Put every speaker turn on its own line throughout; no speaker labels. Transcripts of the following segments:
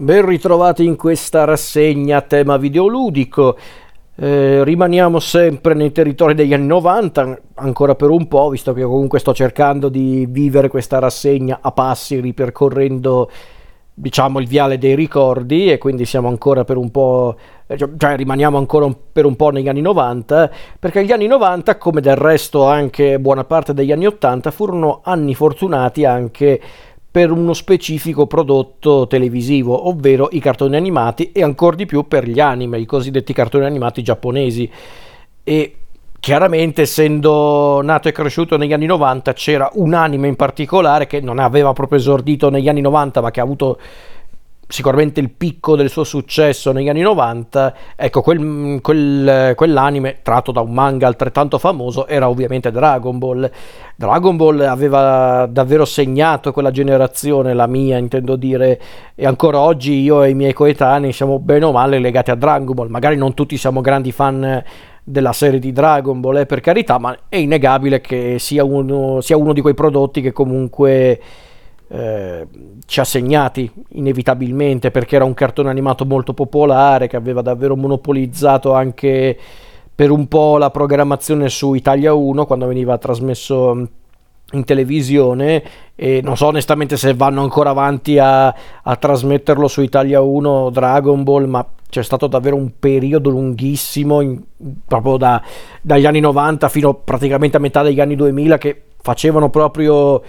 Ben ritrovati in questa rassegna a tema videoludico. Eh, rimaniamo sempre nei territori degli anni 90, ancora per un po', visto che comunque sto cercando di vivere questa rassegna a passi, ripercorrendo diciamo il viale dei ricordi e quindi siamo ancora per un po' eh, cioè, cioè rimaniamo ancora un, per un po' negli anni 90 perché gli anni 90 come del resto anche buona parte degli anni 80 furono anni fortunati anche per uno specifico prodotto televisivo, ovvero i cartoni animati e ancora di più per gli anime, i cosiddetti cartoni animati giapponesi. E chiaramente essendo nato e cresciuto negli anni 90 c'era un anime in particolare che non aveva proprio esordito negli anni 90 ma che ha avuto sicuramente il picco del suo successo negli anni 90, ecco, quel, quel, quell'anime tratto da un manga altrettanto famoso era ovviamente Dragon Ball. Dragon Ball aveva davvero segnato quella generazione, la mia intendo dire, e ancora oggi io e i miei coetanei siamo bene o male legati a Dragon Ball, magari non tutti siamo grandi fan della serie di Dragon Ball, eh, per carità, ma è innegabile che sia uno, sia uno di quei prodotti che comunque ci ha segnati inevitabilmente perché era un cartone animato molto popolare che aveva davvero monopolizzato anche per un po' la programmazione su Italia 1 quando veniva trasmesso in televisione. E non so onestamente se vanno ancora avanti a, a trasmetterlo su Italia 1 Dragon Ball ma c'è stato davvero un periodo lunghissimo in, proprio da, dagli anni 90 fino praticamente a metà degli anni 2000 che facevano proprio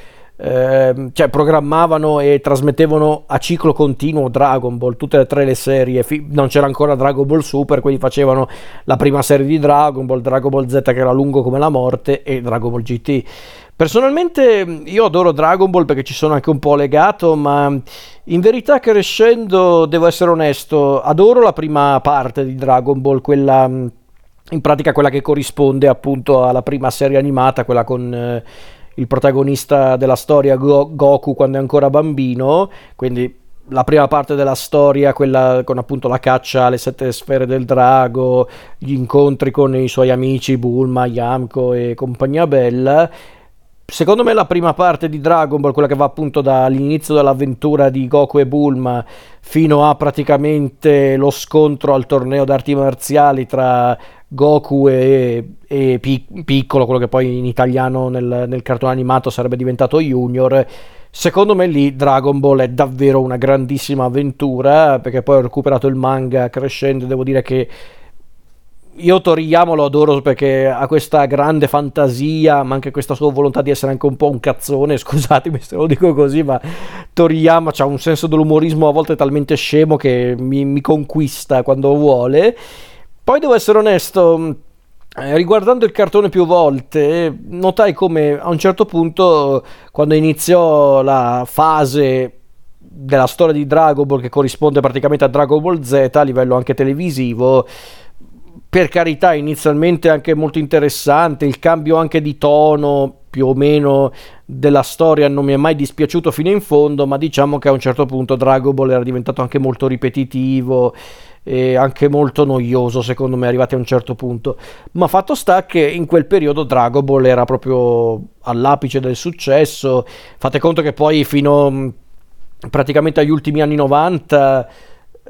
eh, cioè programmavano e trasmettevano a ciclo continuo Dragon Ball, tutte e tre le serie, fi- non c'era ancora Dragon Ball Super, quindi facevano la prima serie di Dragon Ball, Dragon Ball Z che era lungo come la morte e Dragon Ball GT. Personalmente io adoro Dragon Ball perché ci sono anche un po' legato, ma in verità crescendo, devo essere onesto, adoro la prima parte di Dragon Ball, quella in pratica quella che corrisponde appunto alla prima serie animata, quella con... Eh, il protagonista della storia Go- Goku quando è ancora bambino, quindi la prima parte della storia, quella con appunto la caccia alle sette sfere del drago, gli incontri con i suoi amici Bulma, Yamko e compagnia bella. Secondo me la prima parte di Dragon Ball, quella che va appunto dall'inizio dell'avventura di Goku e Bulma fino a praticamente lo scontro al torneo d'arti marziali tra Goku e, e Piccolo, quello che poi in italiano nel, nel cartone animato sarebbe diventato Junior. Secondo me lì Dragon Ball è davvero una grandissima avventura, perché poi ho recuperato il manga crescendo e devo dire che io Toriyama lo adoro perché ha questa grande fantasia, ma anche questa sua volontà di essere anche un po' un cazzone, scusatemi se lo dico così, ma Toriyama ha un senso dell'umorismo a volte talmente scemo che mi, mi conquista quando vuole. Poi devo essere onesto, eh, riguardando il cartone più volte, notai come a un certo punto, quando iniziò la fase della storia di Dragon Ball, che corrisponde praticamente a Dragon Ball Z a livello anche televisivo, per carità inizialmente anche molto interessante, il cambio anche di tono più o meno della storia non mi è mai dispiaciuto fino in fondo, ma diciamo che a un certo punto Dragon Ball era diventato anche molto ripetitivo e anche molto noioso secondo me arrivati a un certo punto. Ma fatto sta che in quel periodo Dragon Ball era proprio all'apice del successo. Fate conto che poi fino praticamente agli ultimi anni 90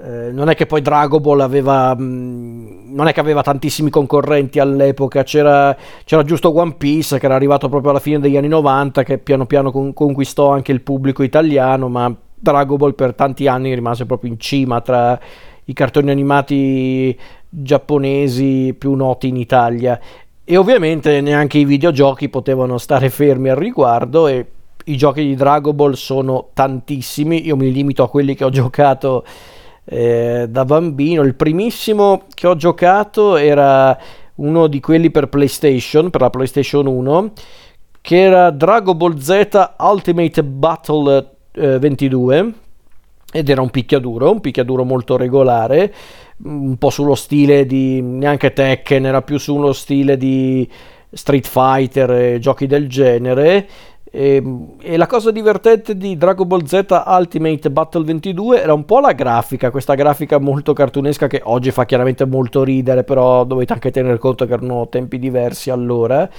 eh, non è che poi Dragon Ball aveva mh, mm, non è che aveva tantissimi concorrenti all'epoca c'era, c'era, giusto One Piece che era arrivato proprio alla fine degli anni 90 che piano piano con, conquistò anche il pubblico italiano ma Dragon Ball per tanti anni rimase proprio in cima tra i cartoni animati giapponesi più noti in Italia. E ovviamente neanche i videogiochi potevano stare fermi al riguardo e i giochi di Dragon Ball sono tantissimi, io mi limito a quelli che ho giocato eh, da bambino, il primissimo che ho giocato era uno di quelli per PlayStation, per la PlayStation 1, che era Dragon Ball Z Ultimate Battle eh, 22 ed era un picchiaduro, un picchiaduro molto regolare, un po' sullo stile di neanche Tekken, era più sullo stile di Street Fighter e giochi del genere. E, e, la cosa divertente di Dragon Ball Z Ultimate Battle 22 era un po' la grafica, questa grafica molto cartunesca che oggi fa chiaramente molto ridere, però dovete anche tener conto che erano tempi diversi allora.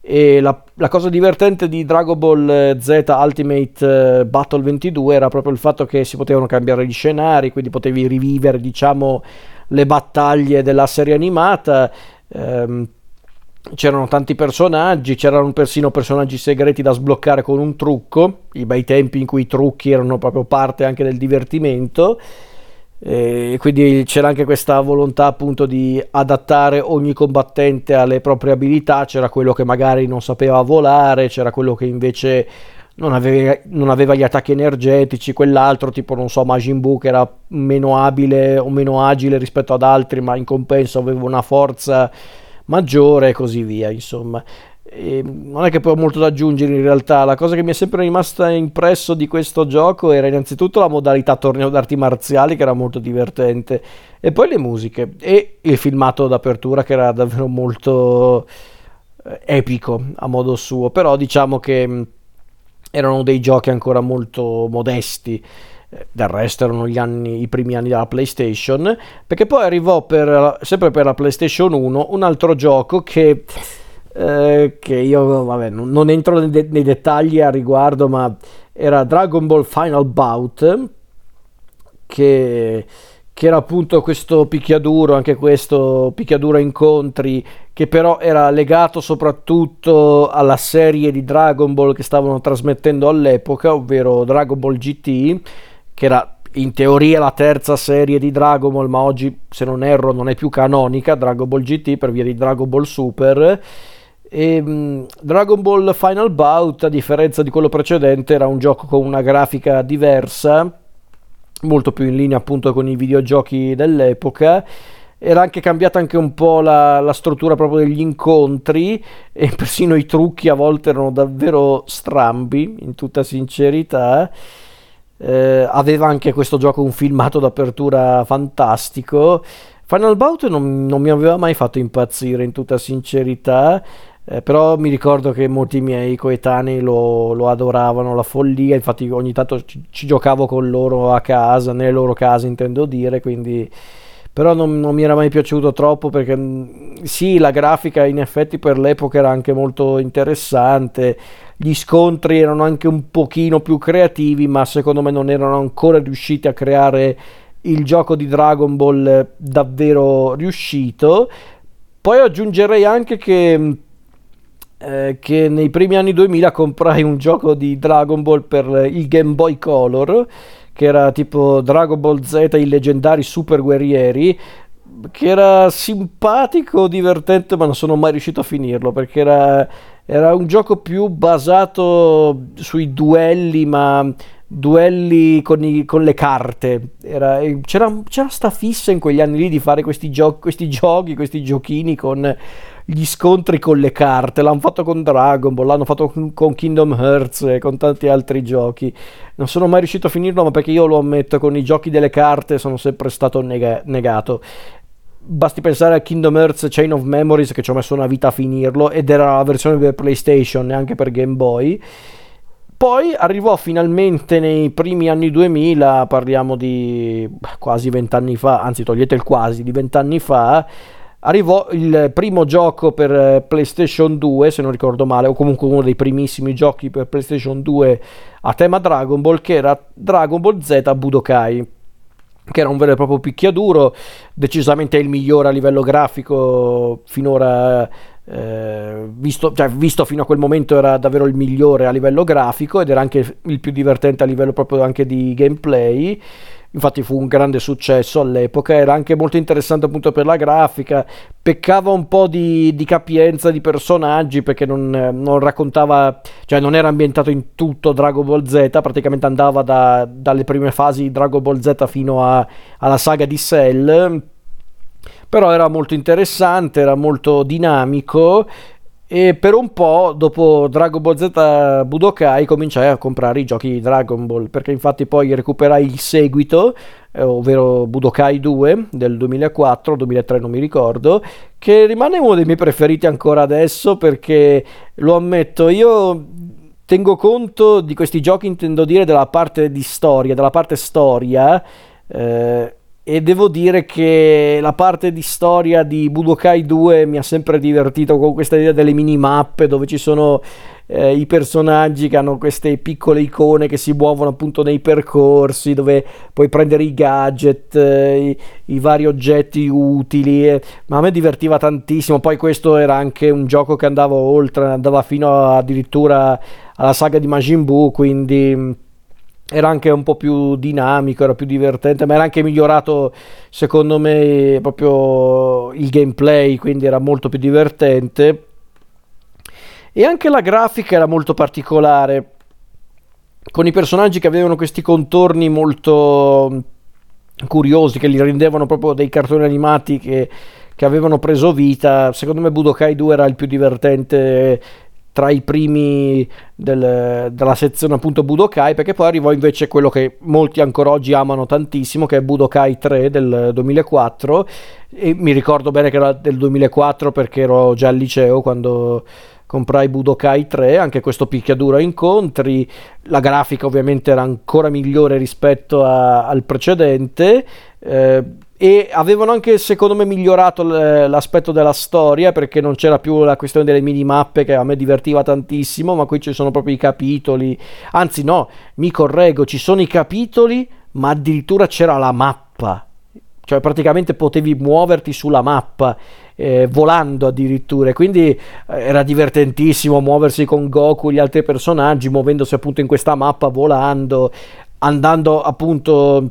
e la, la, cosa divertente di Dragon Ball Z Ultimate Battle 22 era proprio il fatto che si potevano cambiare gli scenari, quindi potevi rivivere diciamo le battaglie della serie animata. Ehm, c'erano tanti personaggi, c'erano persino personaggi segreti da sbloccare con un trucco, i bei tempi in cui i trucchi erano proprio parte anche del divertimento. E quindi c'era anche questa volontà appunto di adattare ogni combattente alle proprie abilità, c'era quello che magari non sapeva volare, c'era quello che invece non aveva, non aveva gli attacchi energetici, quell'altro tipo non so Majin Buu che era meno abile o meno agile rispetto ad altri ma in compenso aveva una forza maggiore e così via insomma e non è che poi ho molto da aggiungere in realtà. La cosa che mi è sempre rimasta impresso di questo gioco era innanzitutto la modalità torneo d'arti marziali, che era molto divertente, e poi le musiche e il filmato d'apertura, che era davvero molto eh, epico a modo suo. Però diciamo che mm, erano dei giochi ancora molto modesti. Del resto erano anni, i primi anni della PlayStation, perché poi arrivò per, sempre per la PlayStation 1 un altro gioco che eh, che io vabbè, non, non entro nei, nei, dettagli a riguardo, ma era Dragon Ball Final Bout, che, che era appunto questo picchiaduro, anche questo picchiaduro incontri, che però era legato soprattutto alla serie di Dragon Ball che stavano trasmettendo all'epoca, ovvero Dragon Ball GT, che era in teoria la terza serie di Dragon Ball, ma oggi se non erro non è più canonica, Dragon Ball GT per via di Dragon Ball Super e, um, Dragon Ball Final Bout, a differenza di quello precedente, era un gioco con una grafica diversa, molto più in linea appunto con i videogiochi dell'epoca. Era anche cambiata anche un po' la, la struttura proprio degli incontri e persino i trucchi a volte erano davvero strambi, in tutta sincerità. Eh, aveva anche questo gioco un filmato d'apertura fantastico. Final Bout non, non, mi aveva mai fatto impazzire in tutta sincerità. Eh, però mi ricordo che molti miei coetanei lo, lo adoravano, la follia, infatti ogni tanto ci, ci, giocavo con loro a casa, nelle loro case intendo dire, quindi... Però non, non mi era mai piaciuto troppo perché mm, sì, la grafica in effetti per l'epoca era anche molto interessante, gli scontri erano anche un pochino più creativi, ma secondo me non erano ancora riusciti a creare il gioco di Dragon Ball davvero riuscito. Poi aggiungerei anche che mm, eh, che nei primi anni 2000 comprai un gioco di Dragon Ball per il Game Boy Color che era tipo Dragon Ball Z i leggendari super guerrieri che era simpatico, divertente ma non sono mai riuscito a finirlo perché era, era un gioco più basato sui duelli ma duelli con, i, con le carte era, c'era, c'era sta fissa in quegli anni lì di fare questi, gio- questi giochi, questi giochini con gli scontri con le carte, l'hanno fatto con Dragon Ball, l'hanno fatto con Kingdom Hearts e con tanti altri giochi. Non sono mai riuscito a finirlo, ma perché io lo ammetto, con i giochi delle carte sono sempre stato nega- negato. Basti pensare a Kingdom Hearts Chain of Memories che ci ho messo una vita a finirlo ed era la versione per PlayStation, neanche per Game Boy. Poi arrivò finalmente nei primi anni 2000, parliamo di quasi vent'anni fa, anzi togliete il quasi, di vent'anni fa, arrivò il primo gioco per PlayStation 2, se non ricordo male, o comunque uno dei primissimi giochi per PlayStation 2 a tema Dragon Ball, che era Dragon Ball Z Budokai che era un vero e proprio picchiaduro, decisamente il migliore a livello grafico finora eh, visto, cioè, visto, fino a quel momento era davvero il migliore a livello grafico ed era anche il più divertente a livello proprio anche di gameplay infatti fu un grande successo all'epoca, era anche molto interessante appunto per la grafica, peccava un po' di, di capienza di personaggi perché non, non, raccontava, cioè non era ambientato in tutto Dragon Ball Z, praticamente andava da, dalle prime fasi di Dragon Ball Z fino a, alla saga di Cell, però era molto interessante, era molto dinamico e per un po' dopo Dragon Ball Z Budokai cominciai a comprare i giochi di Dragon Ball perché infatti poi recuperai il seguito eh, ovvero Budokai 2 del 2004 2003 non mi ricordo che rimane uno dei miei preferiti ancora adesso perché lo ammetto io tengo conto di questi giochi intendo dire della parte di storia della parte storia eh, e devo dire che la parte di storia di Budokai 2 mi ha sempre divertito con questa idea delle minimappe dove ci sono eh, i personaggi che hanno queste piccole icone che si muovono appunto nei percorsi dove puoi prendere i gadget, eh, i, i, vari oggetti utili, eh, ma a me divertiva tantissimo, poi questo era anche un gioco che andava oltre, andava fino a, addirittura alla saga di Majin Buu, quindi era anche un po' più dinamico, era più divertente, ma era anche migliorato secondo me proprio il gameplay, quindi era molto più divertente. E anche la grafica era molto particolare, con i personaggi che avevano questi contorni molto curiosi, che li rendevano proprio dei cartoni animati che, che avevano preso vita. Secondo me Budokai 2 era il più divertente tra i primi del, della sezione appunto Budokai perché poi arrivò invece quello che molti ancora oggi amano tantissimo che è Budokai 3 del 2004 e mi ricordo bene che era del 2004 perché ero già al liceo quando comprai Budokai 3, anche questo picchiaduro a incontri, la grafica ovviamente era ancora migliore rispetto a, al precedente. Eh, e avevano anche secondo me migliorato l'aspetto della storia perché non c'era più la questione delle minimappe che a me divertiva tantissimo ma qui ci sono proprio i capitoli. Anzi no mi correggo ci sono i capitoli ma addirittura c'era la mappa. Cioè praticamente potevi muoverti sulla mappa eh, volando addirittura. Quindi eh, era divertentissimo muoversi con Goku e gli altri personaggi muovendosi appunto in questa mappa volando andando appunto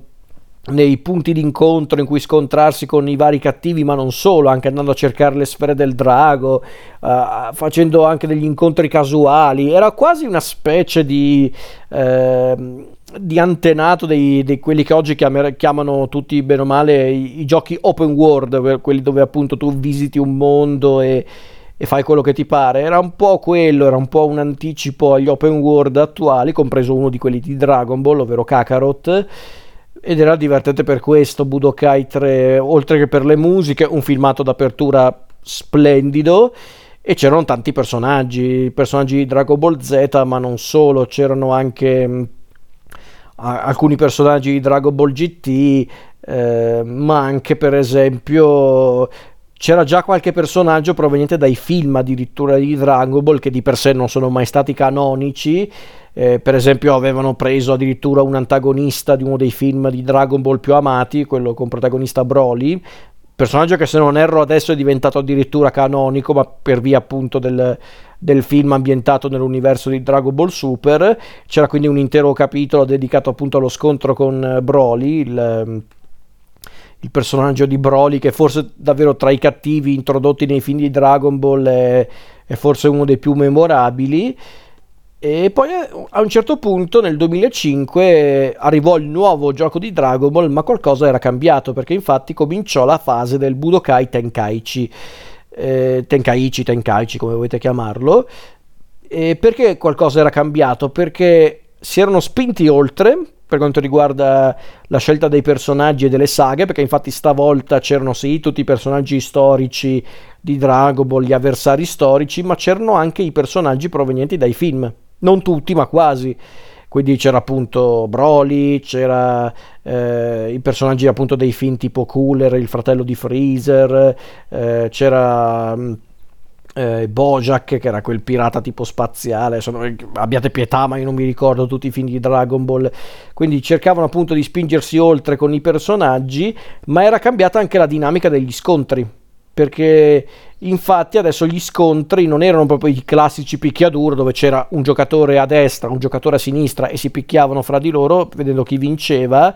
nei punti d'incontro in cui scontrarsi con i vari cattivi, ma non solo, anche andando a cercare le sfere del drago, uh, facendo anche degli incontri casuali. Era quasi una specie di, uh, di antenato di quelli che oggi chiamer- chiamano tutti bene o male i, i, giochi open world, quelli dove appunto tu visiti un mondo e, e fai quello che ti pare. Era un po' quello, era un po' un anticipo agli open world attuali, compreso uno di quelli di Dragon Ball, ovvero Kakarot ed era divertente per questo Budokai 3 oltre che per le musiche un filmato d'apertura splendido. E c'erano tanti personaggi personaggi di Dragon Ball Z ma non solo c'erano anche mh, alcuni personaggi di Dragon Ball GT eh, ma anche per esempio c'era già qualche personaggio proveniente dai film addirittura di Dragon Ball che di per sé non sono mai stati canonici eh, per esempio avevano preso addirittura un antagonista di uno dei film di Dragon Ball più amati, quello con protagonista Broly, personaggio che se non erro adesso è diventato addirittura canonico, ma per via appunto del, del film ambientato nell'universo di Dragon Ball Super. C'era quindi un intero capitolo dedicato appunto allo scontro con Broly, il, il personaggio di Broly che forse davvero tra i cattivi introdotti nei film di Dragon Ball è, è forse uno dei più memorabili. E poi eh, a un certo punto nel 2005 arrivò il nuovo gioco di Dragon Ball, ma qualcosa era cambiato perché infatti cominciò la fase del Budokai Tenkaichi, eh, Tenkaichi, Tenkaichi come volete chiamarlo. E perché qualcosa era cambiato? Perché si erano spinti oltre per quanto riguarda la scelta dei personaggi e delle saghe, perché infatti stavolta c'erano sì tutti i personaggi storici di Dragon Ball, gli avversari storici, ma c'erano anche i personaggi provenienti dai film. Non tutti ma quasi. Quindi c'era appunto Broly, c'era eh, i personaggi appunto dei film tipo Cooler, il fratello di Freezer, eh, c'era mm, eh, Bojack che era quel pirata tipo spaziale, insomma, abbiate pietà ma io non mi ricordo tutti i film di Dragon Ball, quindi cercavano appunto di spingersi oltre con i personaggi, ma era cambiata anche la dinamica degli scontri perché infatti adesso gli scontri non erano proprio i classici picchiaduro dove c'era un giocatore a destra, un giocatore a sinistra e si picchiavano fra di loro vedendo chi vinceva.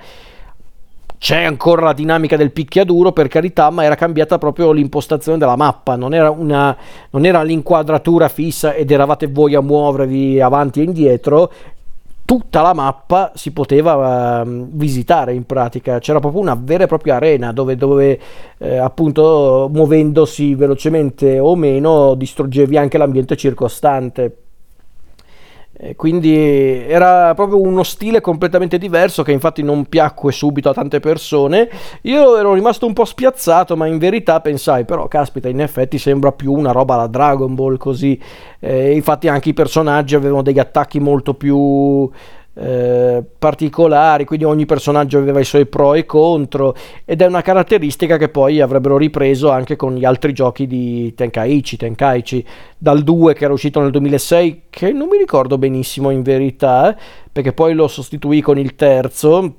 C'è ancora la dinamica del picchiaduro per carità, ma era cambiata proprio l'impostazione della mappa, non era, una, non era l'inquadratura fissa ed eravate voi a muovervi avanti e indietro, tutta la mappa si poteva uh, visitare in pratica, c'era proprio una vera e propria arena dove, dove eh, appunto muovendosi velocemente o meno distruggevi anche l'ambiente circostante. Quindi era proprio uno stile completamente diverso che infatti non piacque subito a tante persone. Io ero rimasto un po' spiazzato, ma in verità pensai, però caspita, in effetti sembra più una roba alla Dragon Ball così. Eh, infatti anche i personaggi avevano degli attacchi molto più eh, particolari, quindi ogni personaggio aveva i suoi pro e contro ed è una caratteristica che poi avrebbero ripreso anche con gli altri giochi di Tenkaichi, Tenkaichi dal 2 che era uscito nel 2006 che non mi ricordo benissimo in verità perché poi lo sostituì con il terzo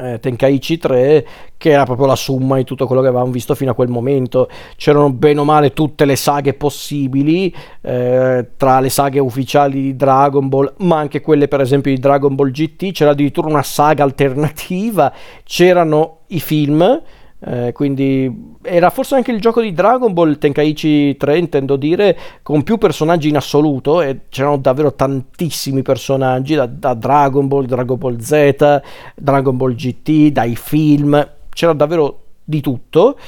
eh, Tenkaichi 3 che era proprio la summa di tutto quello che avevamo visto fino a quel momento. C'erano bene o male tutte le saghe possibili eh, tra le saghe ufficiali di Dragon Ball ma anche quelle per esempio di Dragon Ball GT c'era addirittura una saga alternativa c'erano i film eh, quindi era forse anche il gioco di Dragon Ball Tenkaichi 3 intendo dire con più personaggi in assoluto e c'erano davvero tantissimi personaggi da, da Dragon Ball, Dragon Ball Z, Dragon Ball GT, dai film c'era davvero di tutto.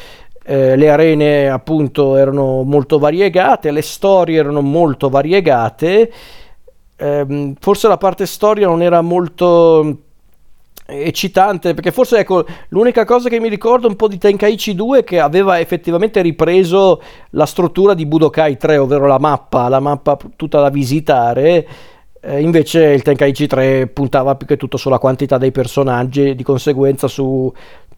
Eh, le arene appunto erano molto variegate le storie erano molto variegate. Eh, forse la parte storia non era molto eccitante perché forse ecco l'unica cosa che mi ricordo un po' di Tenkaichi 2 è che aveva effettivamente ripreso la struttura di Budokai 3 ovvero la mappa la mappa tutta da visitare eh, invece il Tenkaichi 3 puntava più che tutto sulla quantità dei personaggi di conseguenza su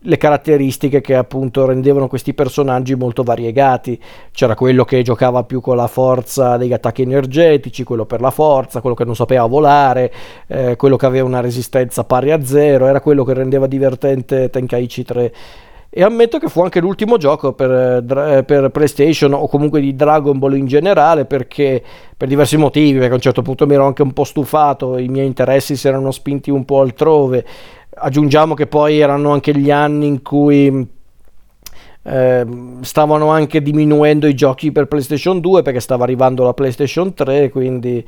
le caratteristiche che appunto rendevano questi personaggi molto variegati. C'era quello che giocava più con la forza degli attacchi energetici, quello per la forza, quello che non sapeva volare, eh, quello che aveva una resistenza pari a zero, era quello che rendeva divertente Tenkaichi 3. E ammetto che fu anche l'ultimo gioco per, eh, per, PlayStation o comunque di Dragon Ball in generale perché per diversi motivi, perché a un certo punto mi ero anche un po' stufato, i miei interessi si erano spinti un po' altrove aggiungiamo che poi erano anche gli anni in cui eh, stavano anche diminuendo i giochi per PlayStation 2 perché stava arrivando la PlayStation 3 quindi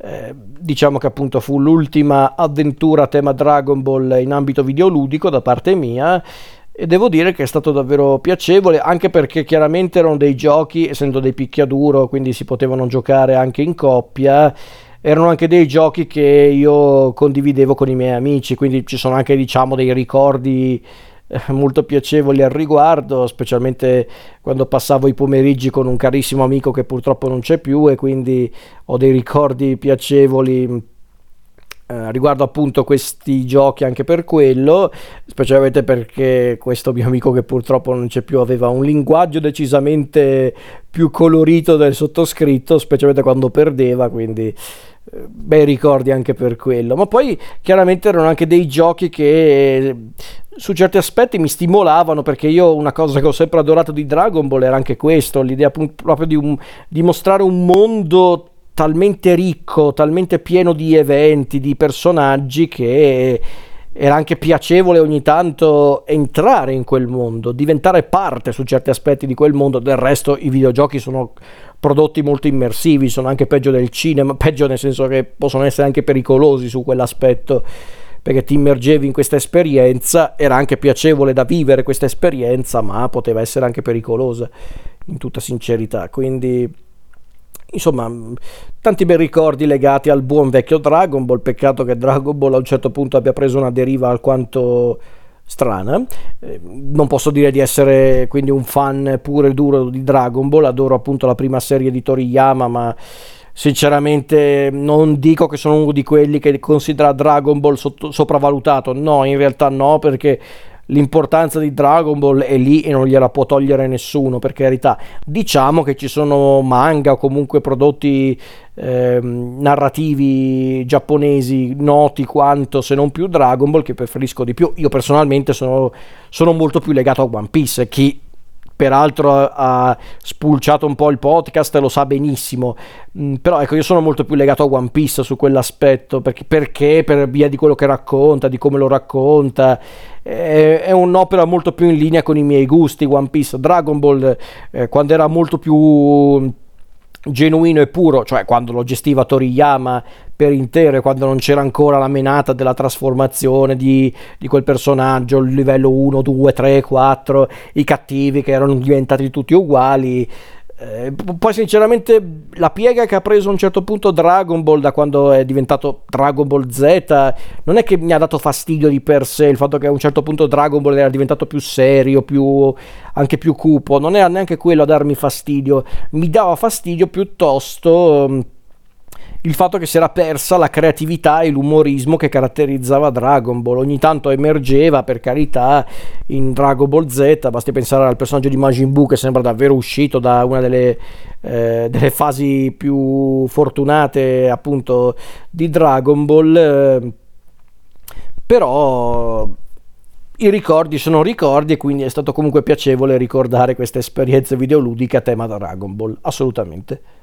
eh, diciamo che appunto fu l'ultima avventura a tema Dragon Ball in ambito videoludico da parte mia e devo dire che è stato davvero piacevole anche perché chiaramente erano dei giochi essendo dei picchiaduro quindi si potevano giocare anche in coppia erano anche dei giochi che io condividevo con i miei amici, quindi ci sono anche diciamo dei ricordi eh, molto piacevoli al riguardo, specialmente quando passavo i pomeriggi con un carissimo amico che purtroppo non c'è più e quindi ho dei ricordi piacevoli eh, riguardo appunto questi giochi anche per quello, specialmente perché questo mio amico che purtroppo non c'è più aveva un linguaggio decisamente più colorito del sottoscritto, specialmente quando perdeva, quindi bei ricordi anche per quello. Ma poi chiaramente erano anche dei giochi che su certi aspetti mi stimolavano perché io una cosa che ho sempre adorato di Dragon Ball era anche questo, l'idea proprio di, un, di mostrare un mondo talmente ricco, talmente pieno di eventi, di personaggi che era anche piacevole ogni tanto entrare in quel mondo, diventare parte su certi aspetti di quel mondo. Del resto i videogiochi sono prodotti molto immersivi, sono anche peggio del cinema, peggio nel senso che possono essere anche pericolosi su quell'aspetto perché ti immergevi in questa esperienza, era anche piacevole da vivere questa esperienza, ma poteva essere anche pericolosa in tutta sincerità. Quindi Insomma, tanti bei ricordi legati al buon vecchio Dragon Ball. Peccato che Dragon Ball a un certo punto abbia preso una deriva alquanto strana. Eh, non posso dire di essere quindi un fan puro e duro di Dragon Ball, adoro appunto la prima serie di Toriyama, ma sinceramente non dico che sono uno di quelli che considera Dragon Ball sotto- sopravvalutato, no, in realtà no, perché l'importanza di Dragon Ball è lì e non gliela può togliere nessuno, per carità. Diciamo che ci sono manga o comunque prodotti eh, narrativi giapponesi noti quanto se non più Dragon Ball che preferisco di più. Io personalmente sono, sono molto più legato a One Piece, chi peraltro ha spulciato un po' il podcast lo sa benissimo. Mm, però ecco io sono molto più legato a One Piece su quell'aspetto perché, perché? Per via di quello che racconta di come lo racconta. È, è un'opera molto più in linea con i miei gusti One Piece. Dragon Ball eh, quando era molto più genuino e puro, cioè quando lo gestiva Toriyama per intero quando non c'era ancora la menata della trasformazione di, di quel personaggio, il livello 1, 2, 3, 4, i cattivi che erano diventati tutti uguali. Eh, poi sinceramente la piega che ha preso a un certo punto Dragon Ball da quando è diventato Dragon Ball Z non è che mi ha dato fastidio di per sé il fatto che a un certo punto Dragon Ball era diventato più serio, più, anche più cupo, non era neanche quello a darmi fastidio, mi dava fastidio piuttosto il fatto che si era persa la creatività e l'umorismo che caratterizzava Dragon Ball. Ogni tanto emergeva, per carità, in Dragon Ball Z, basti pensare al personaggio di Majin Buu che sembra davvero uscito da una delle, eh, delle fasi più fortunate appunto di Dragon Ball. Eh, però i ricordi sono ricordi e quindi è stato comunque piacevole ricordare queste esperienze videoludiche a tema Dragon Ball, assolutamente.